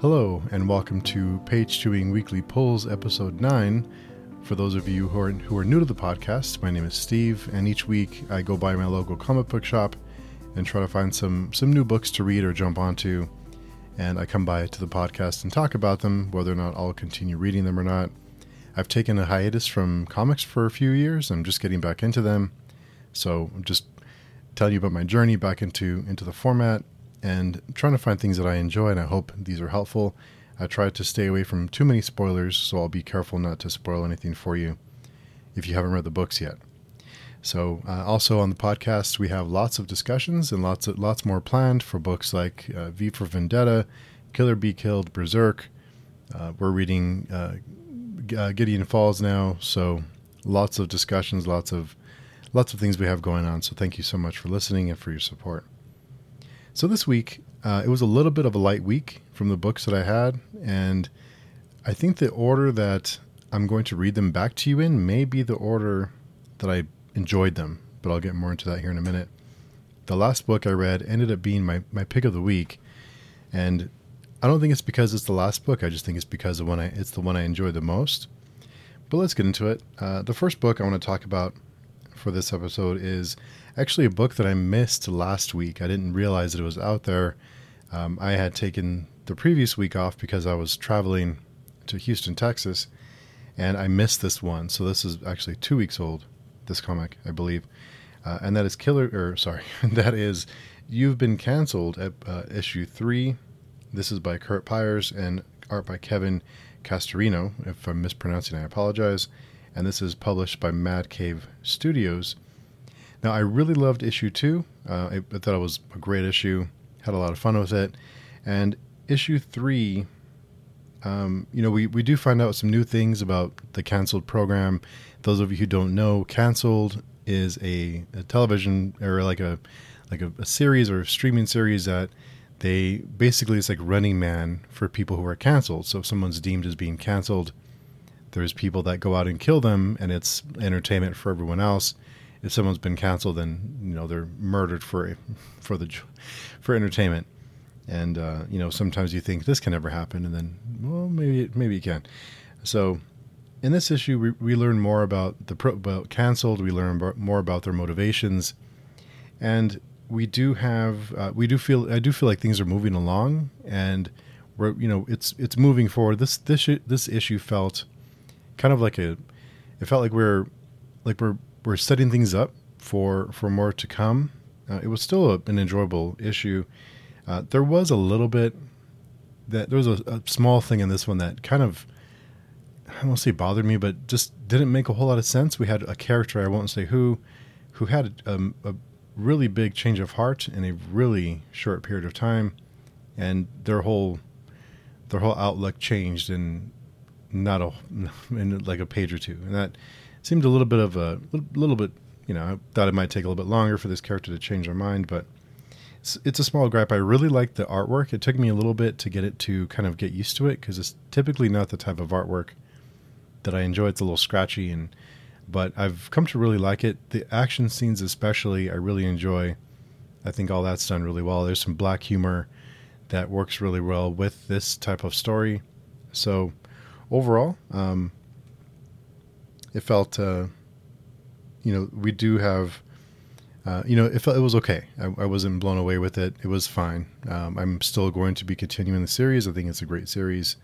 Hello, and welcome to Page Chewing Weekly Pulls, Episode 9. For those of you who are, who are new to the podcast, my name is Steve, and each week I go by my local comic book shop and try to find some, some new books to read or jump onto. And I come by to the podcast and talk about them, whether or not I'll continue reading them or not. I've taken a hiatus from comics for a few years. I'm just getting back into them. So I'm just telling you about my journey back into into the format and trying to find things that I enjoy, and I hope these are helpful. I try to stay away from too many spoilers, so I'll be careful not to spoil anything for you if you haven't read the books yet. So, uh, also on the podcast, we have lots of discussions and lots of, lots more planned for books like uh, V for Vendetta, Kill or Be Killed, Berserk. Uh, we're reading uh, uh, Gideon Falls now, so lots of discussions, lots of lots of things we have going on. So, thank you so much for listening and for your support. So this week, uh, it was a little bit of a light week from the books that I had, and I think the order that I'm going to read them back to you in may be the order that I enjoyed them, but I'll get more into that here in a minute. The last book I read ended up being my, my pick of the week, and I don't think it's because it's the last book. I just think it's because of when I it's the one I enjoy the most. But let's get into it. Uh, the first book I want to talk about for this episode is actually a book that I missed last week. I didn't realize that it was out there. Um, I had taken the previous week off because I was traveling to Houston, Texas, and I missed this one. So this is actually two weeks old. This comic, I believe, uh, and that is Killer. Or sorry, that is You've Been Cancelled at uh, issue three. This is by Kurt Pyers and art by Kevin Castorino. If I'm mispronouncing, I apologize. And this is published by Mad Cave Studios. Now, I really loved issue two. Uh, I, I, thought it was a great issue. Had a lot of fun with it. And issue three, um, you know, we, we do find out some new things about the canceled program. Those of you who don't know, canceled is a, a television or like a like a, a series or a streaming series that they basically it's like Running Man for people who are canceled. So if someone's deemed as being canceled, there's people that go out and kill them, and it's entertainment for everyone else if someone's been canceled, then you know they're murdered for for the for entertainment. And uh, you know sometimes you think this can never happen, and then well maybe maybe it can. So in this issue, we, we learn more about the pro, about canceled. We learn more about their motivations, and we do have uh, we do feel I do feel like things are moving along, and we're you know it's it's moving forward. This this this issue felt kind of like a it felt like we're like we're we're setting things up for for more to come. Uh, it was still a, an enjoyable issue. Uh, there was a little bit that there was a, a, small thing in this one that kind of I don't say bothered me, but just didn't make a whole lot of sense. We had a character I won't say who, who had a, a really big change of heart in a really short period of time, and their whole their whole outlook changed in not a in like a page or two, and that seemed a little bit of a little bit. You know, I thought it might take a little bit longer for this character to change their mind, but it's, it's a small gripe. I really like the artwork. It took me a little bit to get it to kind of get used to it because it's typically not the type of artwork that I enjoy. It's a little scratchy and but I've come to really like it. The action scenes, especially, I really enjoy. I think all that's done really well. There's some black humor that works really well with this type of story. So, overall, um, it felt, uh, you know, we do have, uh, you know, it felt it was okay. I, I, wasn't blown away with it. It was fine. Um, I'm still going to be continuing the series. I think it's a great series.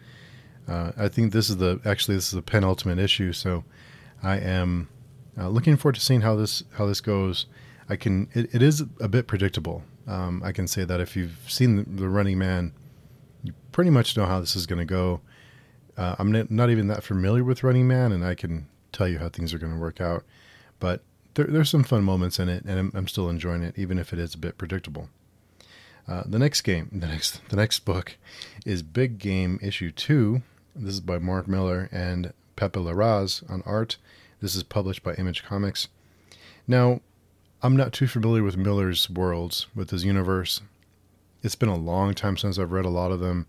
Uh, I think this is the actually this is the penultimate issue, so I am uh, looking forward to seeing how this how this goes. I can it, it is a bit predictable. Um, I can say that if you've seen the, the Running Man, you pretty much know how this is going to go. Uh, I'm not even that familiar with Running Man, and I can tell you how things are going to work out. But there, there's some fun moments in it, and I'm, I'm, still enjoying it, even if it is a bit predictable. Uh, the next game, the next, the next book, is Big Game Issue Two. This is by Mark Millar and Pepe Larraz on art. This is published by Image Comics. Now, I'm not too familiar with Millar's worlds, with his universe. It's been a long time since I've read a lot of them.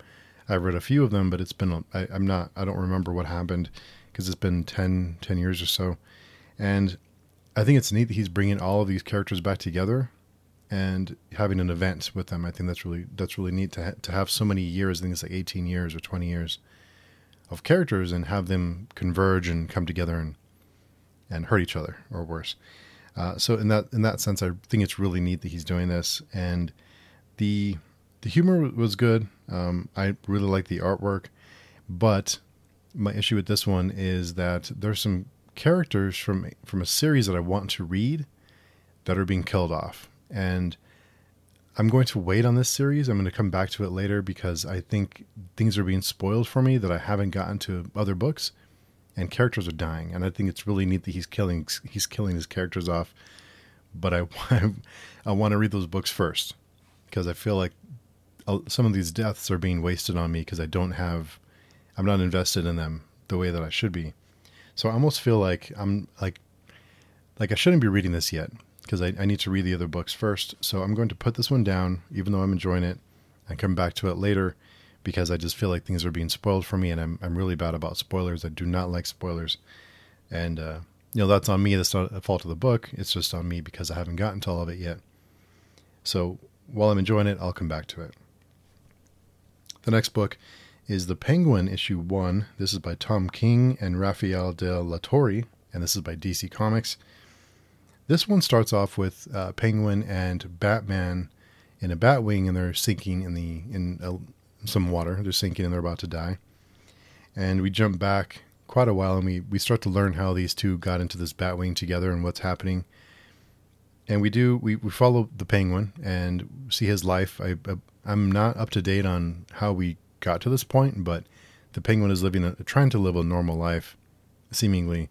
I've read a few of them, but it's been I, I'm not I don't remember what happened because it's been 10, 10 years or so. And I think it's neat that he's bringing all of these characters back together. and having an event with them. I think that's really that's really neat to ha- to have so many years. I think it's like 18 years or 20 years of characters and have them converge and come together and and hurt each other or worse. Uh, so in that in that sense, I think it's really neat that he's doing this, and the the humor was good. Um, I really like the artwork, but my issue with this one is that there's some characters from from a series that I want to read that are being killed off, and I'm going to wait on this series. I'm going to come back to it later because I think things are being spoiled for me that I haven't gotten to other books, and characters are dying. And I think it's really neat that he's killing he's killing his characters off. But I I want to read those books first because I feel like some of these deaths are being wasted on me because I don't have I'm not invested in them the way that I should be. So I almost feel like I'm like like I shouldn't be reading this yet because I, I, need to read the other books first. So I'm going to put this one down, even though I'm enjoying it, and come back to it later because I just feel like things are being spoiled for me, and I'm I'm really bad about spoilers. I do not like spoilers, and uh, you know that's on me. That's not a fault of the book. It's just on me because I haven't gotten to all of it yet. So while I'm enjoying it, I'll come back to it. The next book is The Penguin, issue one. This is by Tom King and Rafael de la Torre, and this is by DC Comics. This one starts off with uh, Penguin and Batman in a Batwing, and they're sinking in the in uh, some water. They're sinking and they're about to die. And we jump back quite a while, and we we start to learn how these two got into this Batwing together and what's happening. And we do we, we follow the Penguin and see his life. I, I I'm not up to date on how we got to this point, but the Penguin is living a, trying to live a normal life, seemingly,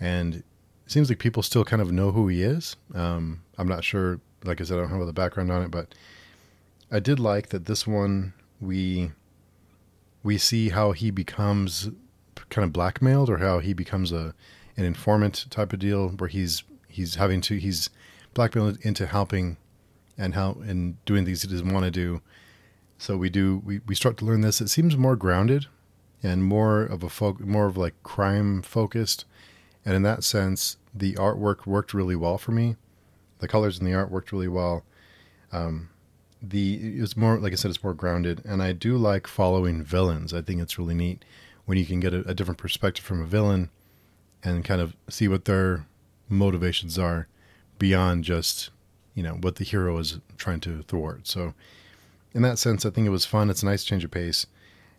and seems like people still kind of know who he is. Um, I'm not sure. Like I said, I don't have the background on it, but I did like that this one we we see how he becomes kind of blackmailed or how he becomes a an informant type of deal where he's he's having to he's blackmailed into helping and how and doing things he doesn't want to do. So we do we, we start to learn this. It seems more grounded and more of a folk more of like crime focused. And in that sense, the artwork worked really well for me. The colors in the art worked really well. Um, the it's more like I said, it's more grounded, and I do like following villains. I think it's really neat when you can get a, a different perspective from a villain and kind of see what their motivations are beyond just you know what the hero is trying to thwart. So in that sense, I think it was fun. It's a nice change of pace,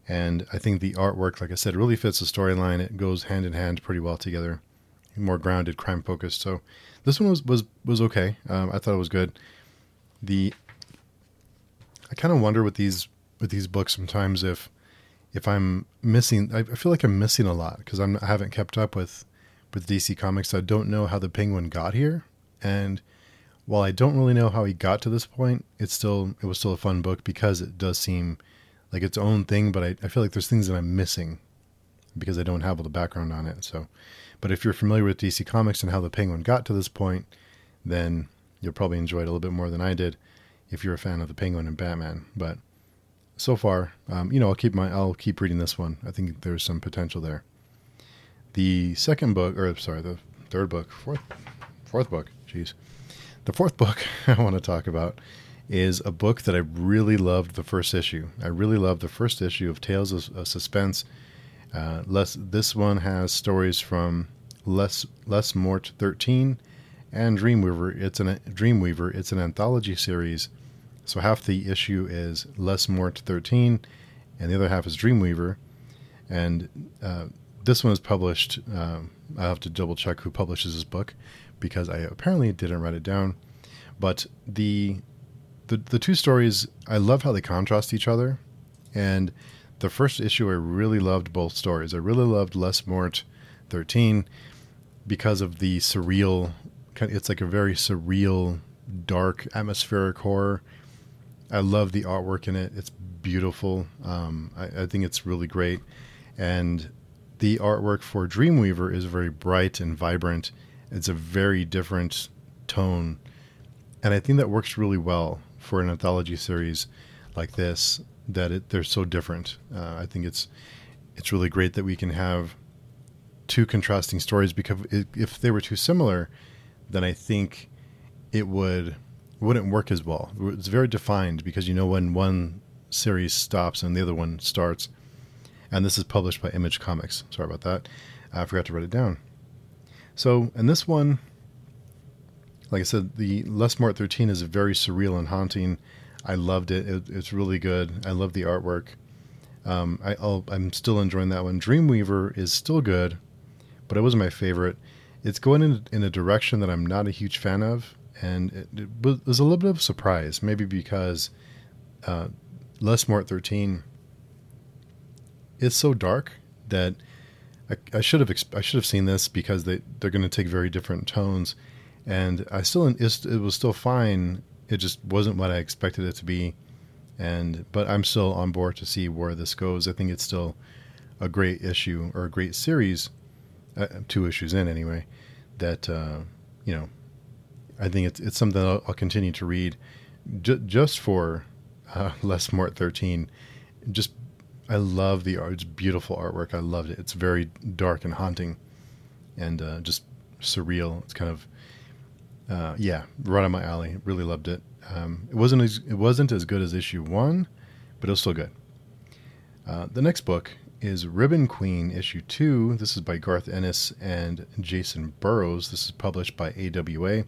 and I think the artwork, like I said, really fits the storyline. It goes hand in hand pretty well together more grounded, crime focused. So this one was was was okay. Um, I thought it was good. The I kind of wonder with these with these books sometimes if if I'm missing. I, feel like I'm missing a lot because I haven't kept up with with DC Comics. I don't know how the Penguin got here, and while I don't really know how he got to this point, it's still it was still a fun book because it does seem like its own thing. But I, I feel like there's things that I'm missing because I don't have all the background on it. So but if you're familiar with DC Comics and how the Penguin got to this point, then you'll probably enjoy it a little bit more than I did if you're a fan of the Penguin and Batman. But so far, um, you know, I'll keep my I'll keep reading this one. I think there's some potential there. The second book, or sorry, the third book, fourth, fourth book. Jeez, the fourth book I want to talk about is a book that I really loved the first issue. I really loved the first issue of Tales of, of Suspense uh, less, this one has stories from Les Les Mort 13 and Dreamweaver. It's an Dreamweaver. It's an anthology series. So half the issue is Les Mort 13, and the other half is Dreamweaver. And uh, this one is published. Uh, I have to double check who publishes this book because I apparently didn't write it down. But the the the two stories, I love how they contrast each other, and the first issue, I really loved both stories. I really loved Les Mort 13 because of the surreal, it's like a very surreal, dark, atmospheric horror. I love the artwork in it. It's beautiful. Um, I, I think it's really great. And the artwork for Dreamweaver is very bright and vibrant. It's a very different tone. And I think that works really well for an anthology series like this that it, they're so different. Uh, I think it's it's really great that we can have two contrasting stories because if they were too similar, then I think it would wouldn't work as well. It's very defined because you know when one series stops and the other one starts. And this is published by Image Comics. Sorry about that. I forgot to write it down. So, in this one, like I said, the Les Morte 13 is very surreal and haunting. I loved it. it it's really good. I love the artwork. Um, I, am still enjoying that one. Dreamweaver is still good, but it wasn't my favorite. It's going in, in a direction that I'm not a huge fan of, and it, it was a little bit of a surprise, maybe because uh, Les Morte 13 is so dark that I, I should have I should have seen this because they they're going to take very different tones, and I still it was still fine. It just wasn't what I expected it to be, and but I'm still on board to see where this goes. I think it's still a great issue or a great series, uh, two issues in anyway. That uh, you know, I think it's it's something I'll, I'll continue to read, just for uh, Les Mort 13. Just I love the art. It's beautiful artwork. I loved it. It's very dark and haunting, and uh, just surreal. It's kind of uh, yeah, right on my alley. Really loved it. Um, it wasn't as it wasn't as good as issue one, but it was still good. Uh, the next book is Ribbon Queen issue two. This is by Garth Ennis and Jacen Burrows. This is published by AWA.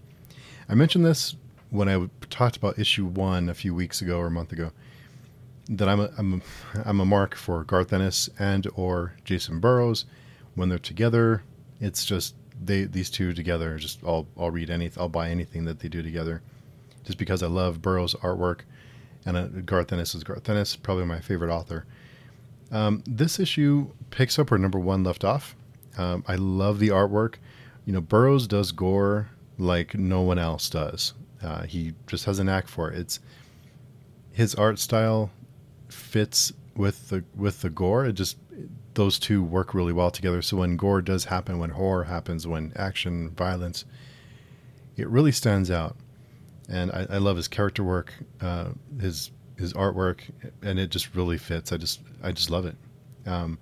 I mentioned this when I talked about issue one a few weeks ago or a month ago that I'm a, I'm a, I'm a mark for Garth Ennis and or Jacen Burrows when they're together. It's just they these two together. Just I'll I'll read anything. I'll buy anything that they do together, just because I love Burrows' artwork, and uh, Garth Ennis is Garth Ennis, probably my favorite author. Um, this issue picks up where number one left off. Um, I love the artwork. You know, Burrows does gore like no one else does. Uh, he just has a knack for it. It's his art style fits with the with the gore. It just those two work really well together. So when gore does happen, when horror happens, when action, violence, it really stands out. And I, I love his character work, uh, his his artwork, and it just really fits. I just I just love it. Um,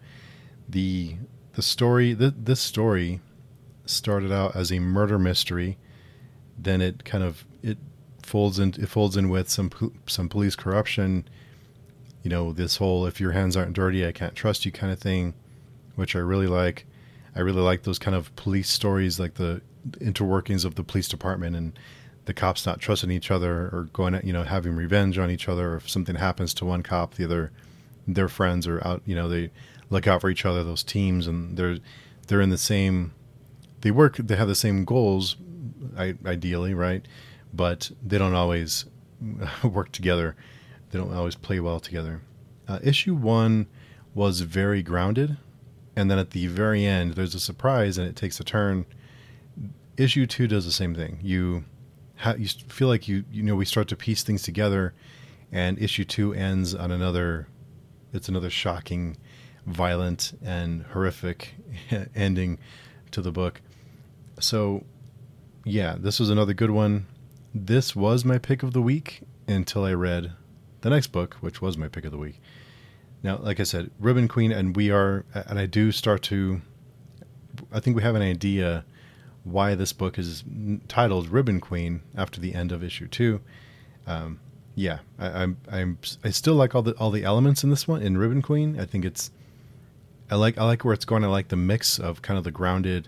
the the story th- this story started out as a murder mystery, then it kind of it folds in it folds in with some some police corruption you know, this whole if your hands aren't dirty, I can't trust you kind of thing, which I really like. I really like those kind of police stories, like the interworkings of the police department and the cops not trusting each other or going, you know, having revenge on each other. Or if something happens to one cop, the other, their friends are out, you know, they look out for each other. Those teams and they're they're in the same, they work, they have the same goals, ideally, right? But they don't always work together they don't always play well together. Uh, issue one was very grounded, and then at the very end, there's a surprise and it takes a turn. Issue two does the same thing. You ha- you feel like you you know we start to piece things together, and issue two ends on another. It's another shocking, violent, and horrific ending to the book. So, yeah, this was another good one. This was my pick of the week until I read the next book, which was my pick of the week. Now, like I said, Ribbon Queen, and we are, and I do start to, I think we have an idea why this book is titled Ribbon Queen after the end of issue two. Um, yeah, I, I'm, I'm, I still like all the all the elements in this one in Ribbon Queen. I think it's, I like I like where it's going. I like the mix of kind of the grounded,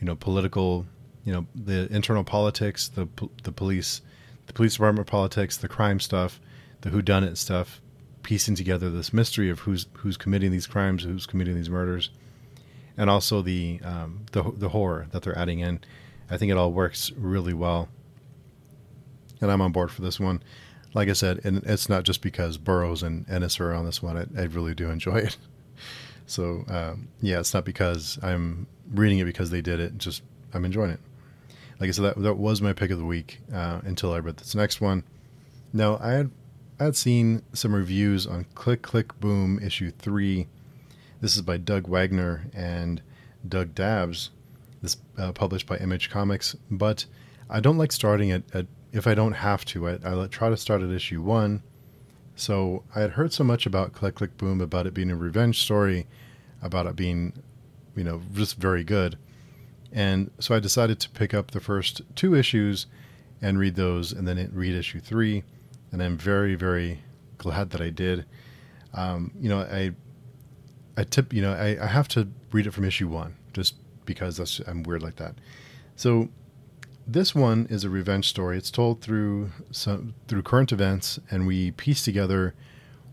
you know, political, you know, the internal politics, the the police, the police department politics, the crime stuff the whodunit stuff, piecing together this mystery of who's who's committing these crimes, who's committing these murders, and also the um, the the horror that they're adding in. I think it all works really well, and I'm on board for this one. Like I said, and it's not just because Burrows and Ennis are on this one. I, I really do enjoy it. So um, yeah, it's not because I'm reading it because they did it. Just I'm enjoying it. Like I said, that, that was my pick of the week uh, until I read this next one. Now I had I had seen some reviews on Klik Klik Boom issue three. This is by Doug Wagner and Doug Dabbs. This uh, published by Image Comics, but I don't like starting at, at if I don't have to. I, I try to start at issue one. So I had heard so much about Klik Klik Boom, about it being a revenge story, about it being, you know, just very good. And so I decided to pick up the first two issues and read those, and then read issue three. And I'm very, very glad that I did. Um, you know, I, I tip, you know, I, I have to read it from issue one just because that's I'm weird like that. So this one is a revenge story. It's told through some through current events, and we piece together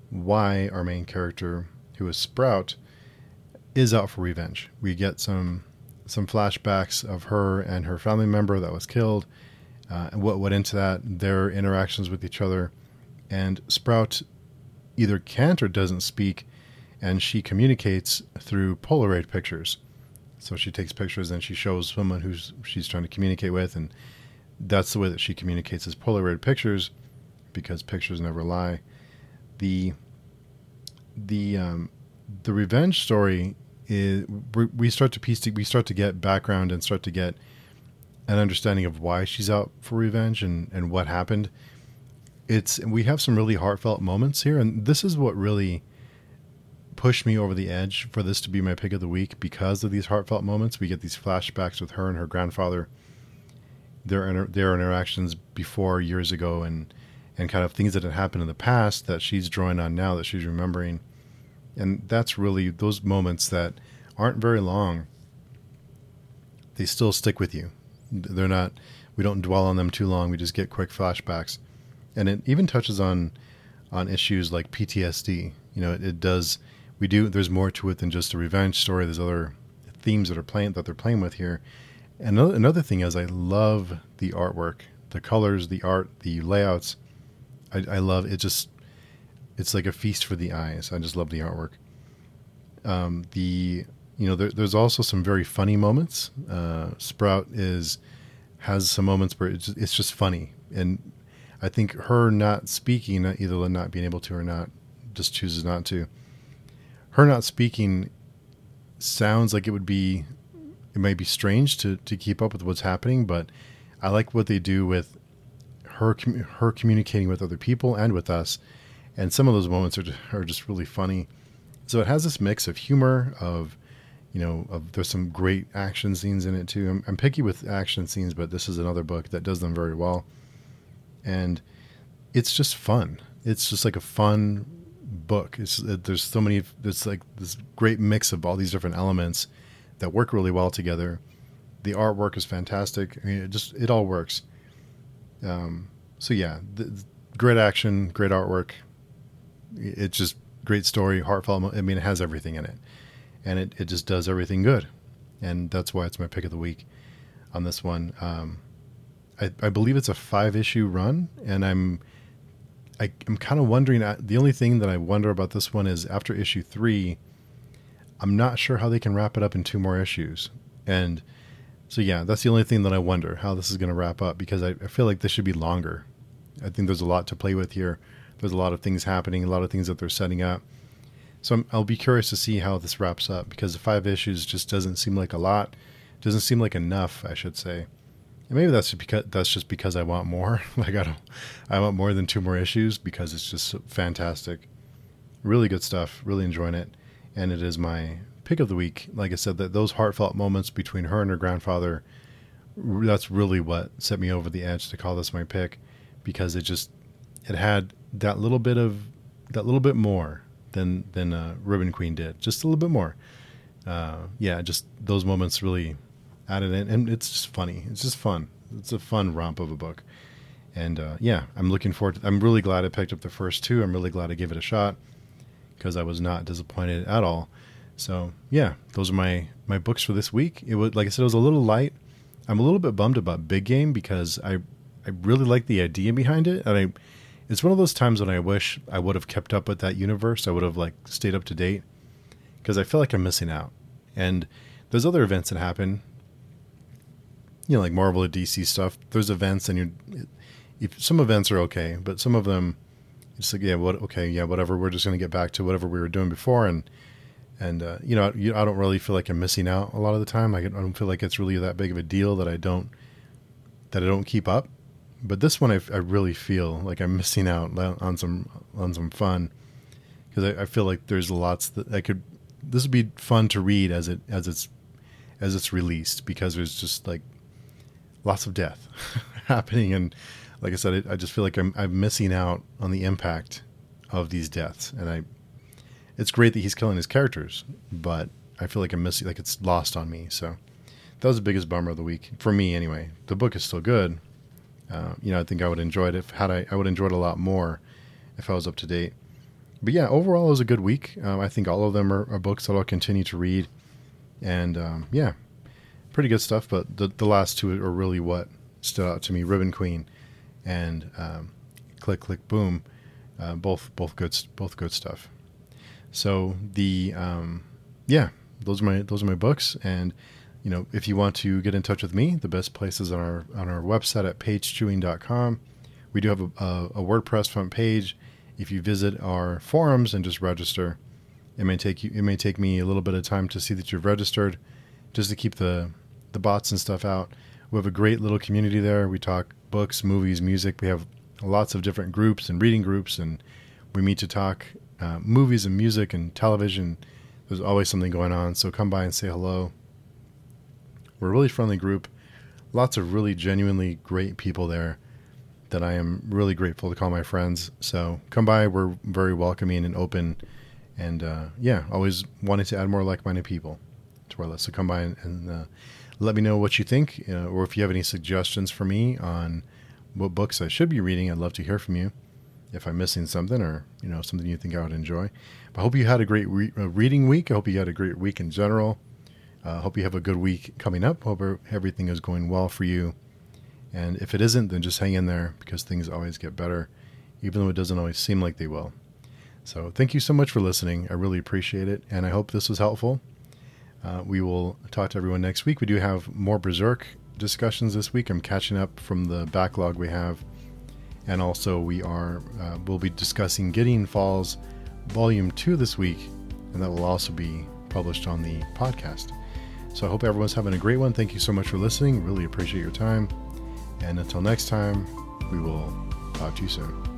why our main character, who is Sprout, is out for revenge. We get some some flashbacks of her and her family member that was killed, uh, what went into that, their interactions with each other, and Sprout either can't or doesn't speak, and she communicates through Polaroid pictures. So she takes pictures and she shows someone who she's trying to communicate with, and that's the way that she communicates is Polaroid pictures, because pictures never lie. The the um, the revenge story is we start to piece we start to get background and start to get an understanding of why she's out for revenge and and what happened. It's we have some really heartfelt moments here, and this is what really pushed me over the edge for this to be my pick of the week because of these heartfelt moments. We get these flashbacks with her and her grandfather, their inter- their interactions before years ago, and and kind of things that had happened in the past that she's drawing on now that she's remembering, and that's really those moments that aren't very long. They still stick with you. They're not. We don't dwell on them too long. We just get quick flashbacks, and it even touches on on issues like PTSD. You know, it, it does we do there's more to it than just a revenge story. There's other themes that are playing that they're playing with here. And another, another thing is I love the artwork, the colors, the art, the layouts. I, I love it. Just it's like a feast for the eyes. I just love the artwork. Um, the you know there, there's also some very funny moments. Uh, Sprout is has some moments where it's just, it's just funny, and I think her not speaking, either not being able to or not, just chooses not to her not speaking sounds like it would be it might be strange to to keep up with what's happening, but I like what they do with her her communicating with other people and with us, and some of those moments are are just really funny. So it has this mix of humor of you know of there's some great action scenes in it too. I'm, I'm picky with action scenes, but this is another book that does them very well, and it's just fun. It's just like a fun book. It's uh, there's so many. It's like this great mix of all these different elements that work really well together. The artwork is fantastic. I mean, it just it all works. Um, so yeah, great action, great artwork. It's just great story, heartfelt. I mean, it has everything in it, and it, it just does everything good, and that's why it's my pick of the week on this one. Um, I, I believe it's a five issue run, and I'm I, am kind of wondering. Uh, the only thing that I wonder about this one is after issue three, I'm not sure how they can wrap it up in two more issues. And so, yeah, that's the only thing that I wonder how this is going to wrap up because I, I, feel like this should be longer. I think there's a lot to play with here. There's a lot of things happening, a lot of things that they're setting up. So i will be curious to see how this wraps up because the five issues just doesn't seem like a lot. Doesn't seem like enough, I should say. And maybe that's just because that's just because I want more. like I don't, I want more than two more issues because it's just fantastic, really good stuff. Really enjoying it, and it is my pick of the week. Like I said, that those heartfelt moments between her and her grandfather, that's really what set me over the edge to call this my pick, because it just it had that little bit of that little bit more than than uh, Ribbon Queen did, just a little bit more. Uh, yeah, just those moments really added in, and it's just funny. It's just fun. It's a fun romp of a book, and uh, yeah, I'm looking forward. to I'm really glad I picked up the first two. I'm really glad I gave it a shot because I was not disappointed at all. So yeah, those are my my books for this week. It was like I said, it was a little light. I'm a little bit bummed about Big Game because I I really like the idea behind it, and I it's one of those times when I wish I would have kept up with that universe. I would have like stayed up to date because I feel like I'm missing out. And there's other events that happen you know, like Marvel or DC stuff, there's events and you if some events are okay, but some of them it's like, yeah, what, okay, yeah, whatever. We're just to get back to whatever we were doing before. And, and, uh, you know, I, don't really feel like I'm missing out a lot of the time. I, I don't feel like it's really that big of a deal that I don't, that I don't keep up. But this one, I, I really feel like I'm missing out on some, on some fun because I, I feel like there's lots that I could, this would be fun to read as it, as it's, as it's released because there's just like lots of death happening. And like I said, I just feel like I'm, I'm missing out on the impact of these deaths. And I, it's great that he's killing his characters, but I feel like I'm missing, like it's lost on me. So that was the biggest bummer of the week for me, anyway. The book is still good. Uh, you know, I think I would enjoy it if had I, I would enjoy it a lot more if I was up to date. But yeah, overall, it was a good week. Um, I think all of them are, are, books that I'll continue to read, and um, yeah, pretty good stuff. But the the last two are really what stood out to me: Ribbon Queen and um, Klik Klik Boom. Uh, both both good both good stuff. So the um, yeah, those are my those are my books, and you know if you want to get in touch with me, the best place is on our on our website at pagechewing.com. We do have a, a, a WordPress front page. If you visit our forums and just register, it may take you it may take me a little bit of time to see that you've registered, just to keep the the bots and stuff out. We have a great little community there. We talk books, movies, music. We have lots of different groups and reading groups, and we meet to talk uh, movies and music and television. There's always something going on, so come by and say hello. We're a really friendly group. Lots of really genuinely great people there that I am really grateful to call my friends. So come by. We're very welcoming and open. And uh, yeah, always wanted to add more like minded people to our list. So come by and, and uh, let me know what you think, uh, or if you have any suggestions for me on what books I should be reading. I'd love to hear from you if I'm missing something or you know something you think I would enjoy. I hope you had a great re- uh, reading week. I hope you had a great week in general. Uh, hope you have a good week coming up. Hope everything is going well for you. And if it isn't, then just hang in there because things always get better, even though it doesn't always seem like they will. So thank you so much for listening. I really appreciate it, and I hope this was helpful. Uh, we will talk to everyone next week. We do have more Berserk discussions this week. I'm catching up from the backlog we have, and also we are uh, we'll be discussing Gideon Falls Volume Two this week, and that will also be published on the podcast. So I hope everyone's having a great one. Thank you so much for listening. Really appreciate your time, and until next time, we will talk to you soon.